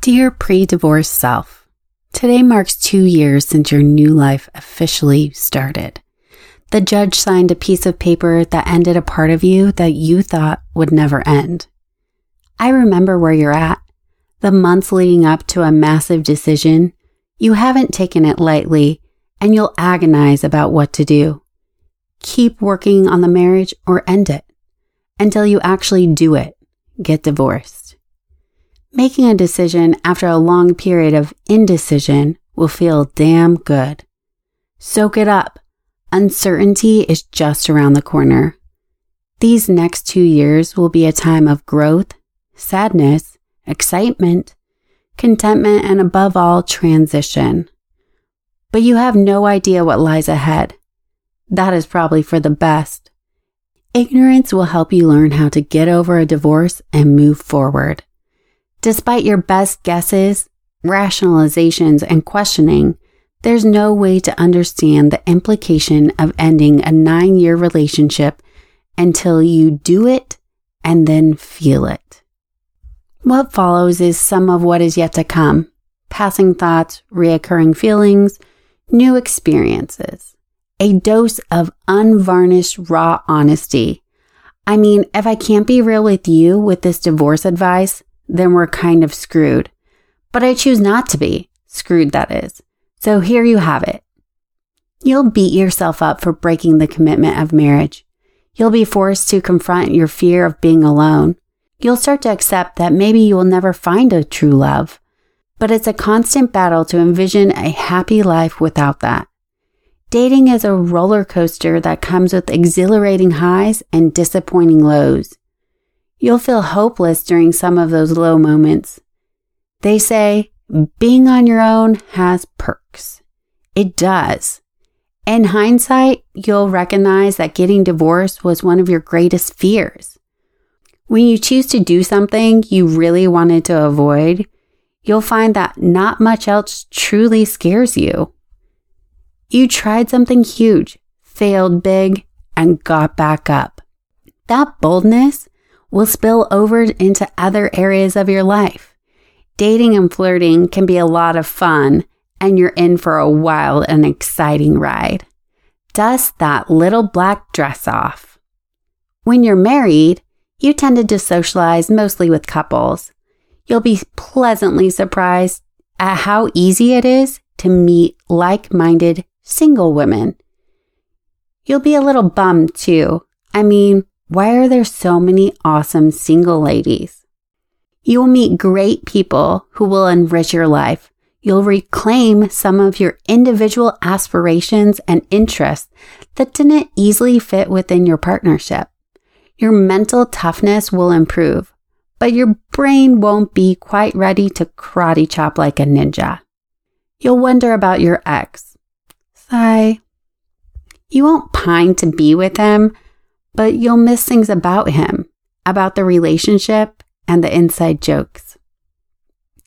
Dear pre divorce self, today marks two years since your new life officially started. The judge signed a piece of paper that ended a part of you that you thought would never end. I remember where you're at. The months leading up to a massive decision, you haven't taken it lightly and you'll agonize about what to do. Keep working on the marriage or end it until you actually do it, get divorced. Making a decision after a long period of indecision will feel damn good. Soak it up. Uncertainty is just around the corner. These next two years will be a time of growth, sadness, excitement, contentment, and above all, transition. But you have no idea what lies ahead. That is probably for the best. Ignorance will help you learn how to get over a divorce and move forward. Despite your best guesses, rationalizations, and questioning, there's no way to understand the implication of ending a nine year relationship until you do it and then feel it. What follows is some of what is yet to come passing thoughts, reoccurring feelings, new experiences, a dose of unvarnished raw honesty. I mean, if I can't be real with you with this divorce advice, then we're kind of screwed. But I choose not to be screwed, that is. So here you have it. You'll beat yourself up for breaking the commitment of marriage. You'll be forced to confront your fear of being alone. You'll start to accept that maybe you will never find a true love. But it's a constant battle to envision a happy life without that. Dating is a roller coaster that comes with exhilarating highs and disappointing lows. You'll feel hopeless during some of those low moments. They say being on your own has perks. It does. In hindsight, you'll recognize that getting divorced was one of your greatest fears. When you choose to do something you really wanted to avoid, you'll find that not much else truly scares you. You tried something huge, failed big, and got back up. That boldness will spill over into other areas of your life. Dating and flirting can be a lot of fun, and you're in for a wild and exciting ride. Dust that little black dress off. When you're married, you tended to socialize mostly with couples. You'll be pleasantly surprised at how easy it is to meet like minded single women. You'll be a little bummed too. I mean, why are there so many awesome single ladies? You will meet great people who will enrich your life. You'll reclaim some of your individual aspirations and interests that didn't easily fit within your partnership. Your mental toughness will improve, but your brain won't be quite ready to karate chop like a ninja. You'll wonder about your ex. Sigh. You won't pine to be with him, but you'll miss things about him, about the relationship and the inside jokes.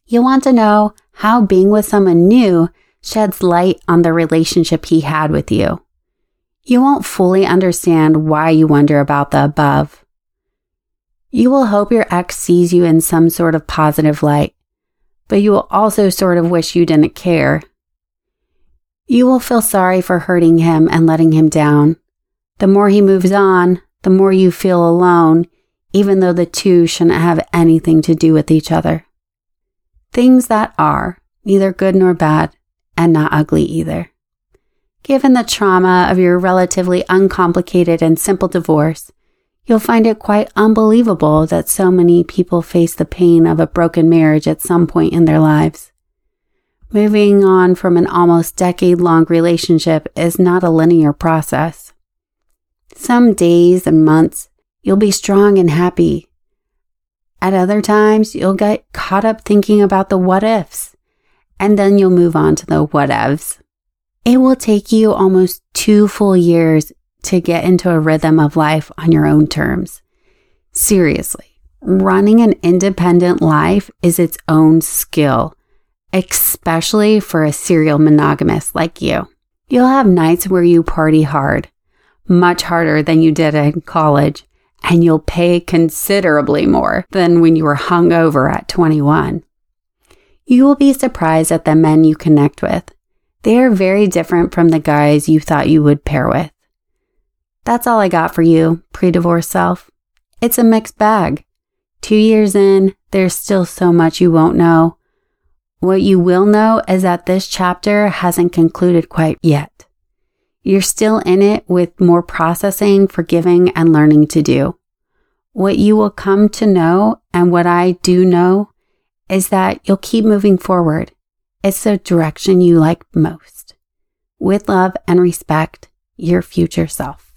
You'll want to know how being with someone new sheds light on the relationship he had with you. You won't fully understand why you wonder about the above. You will hope your ex sees you in some sort of positive light, but you will also sort of wish you didn't care. You will feel sorry for hurting him and letting him down. The more he moves on, the more you feel alone, even though the two shouldn't have anything to do with each other. Things that are neither good nor bad and not ugly either. Given the trauma of your relatively uncomplicated and simple divorce, you'll find it quite unbelievable that so many people face the pain of a broken marriage at some point in their lives. Moving on from an almost decade long relationship is not a linear process. Some days and months, you'll be strong and happy. At other times, you'll get caught up thinking about the what ifs, and then you'll move on to the whatevs. It will take you almost two full years to get into a rhythm of life on your own terms. Seriously, running an independent life is its own skill, especially for a serial monogamist like you. You'll have nights where you party hard, much harder than you did in college, and you'll pay considerably more than when you were hungover at 21. You will be surprised at the men you connect with. They are very different from the guys you thought you would pair with. That's all I got for you, pre divorce self. It's a mixed bag. Two years in, there's still so much you won't know. What you will know is that this chapter hasn't concluded quite yet. You're still in it with more processing, forgiving, and learning to do. What you will come to know and what I do know is that you'll keep moving forward. It's the direction you like most. With love and respect, your future self.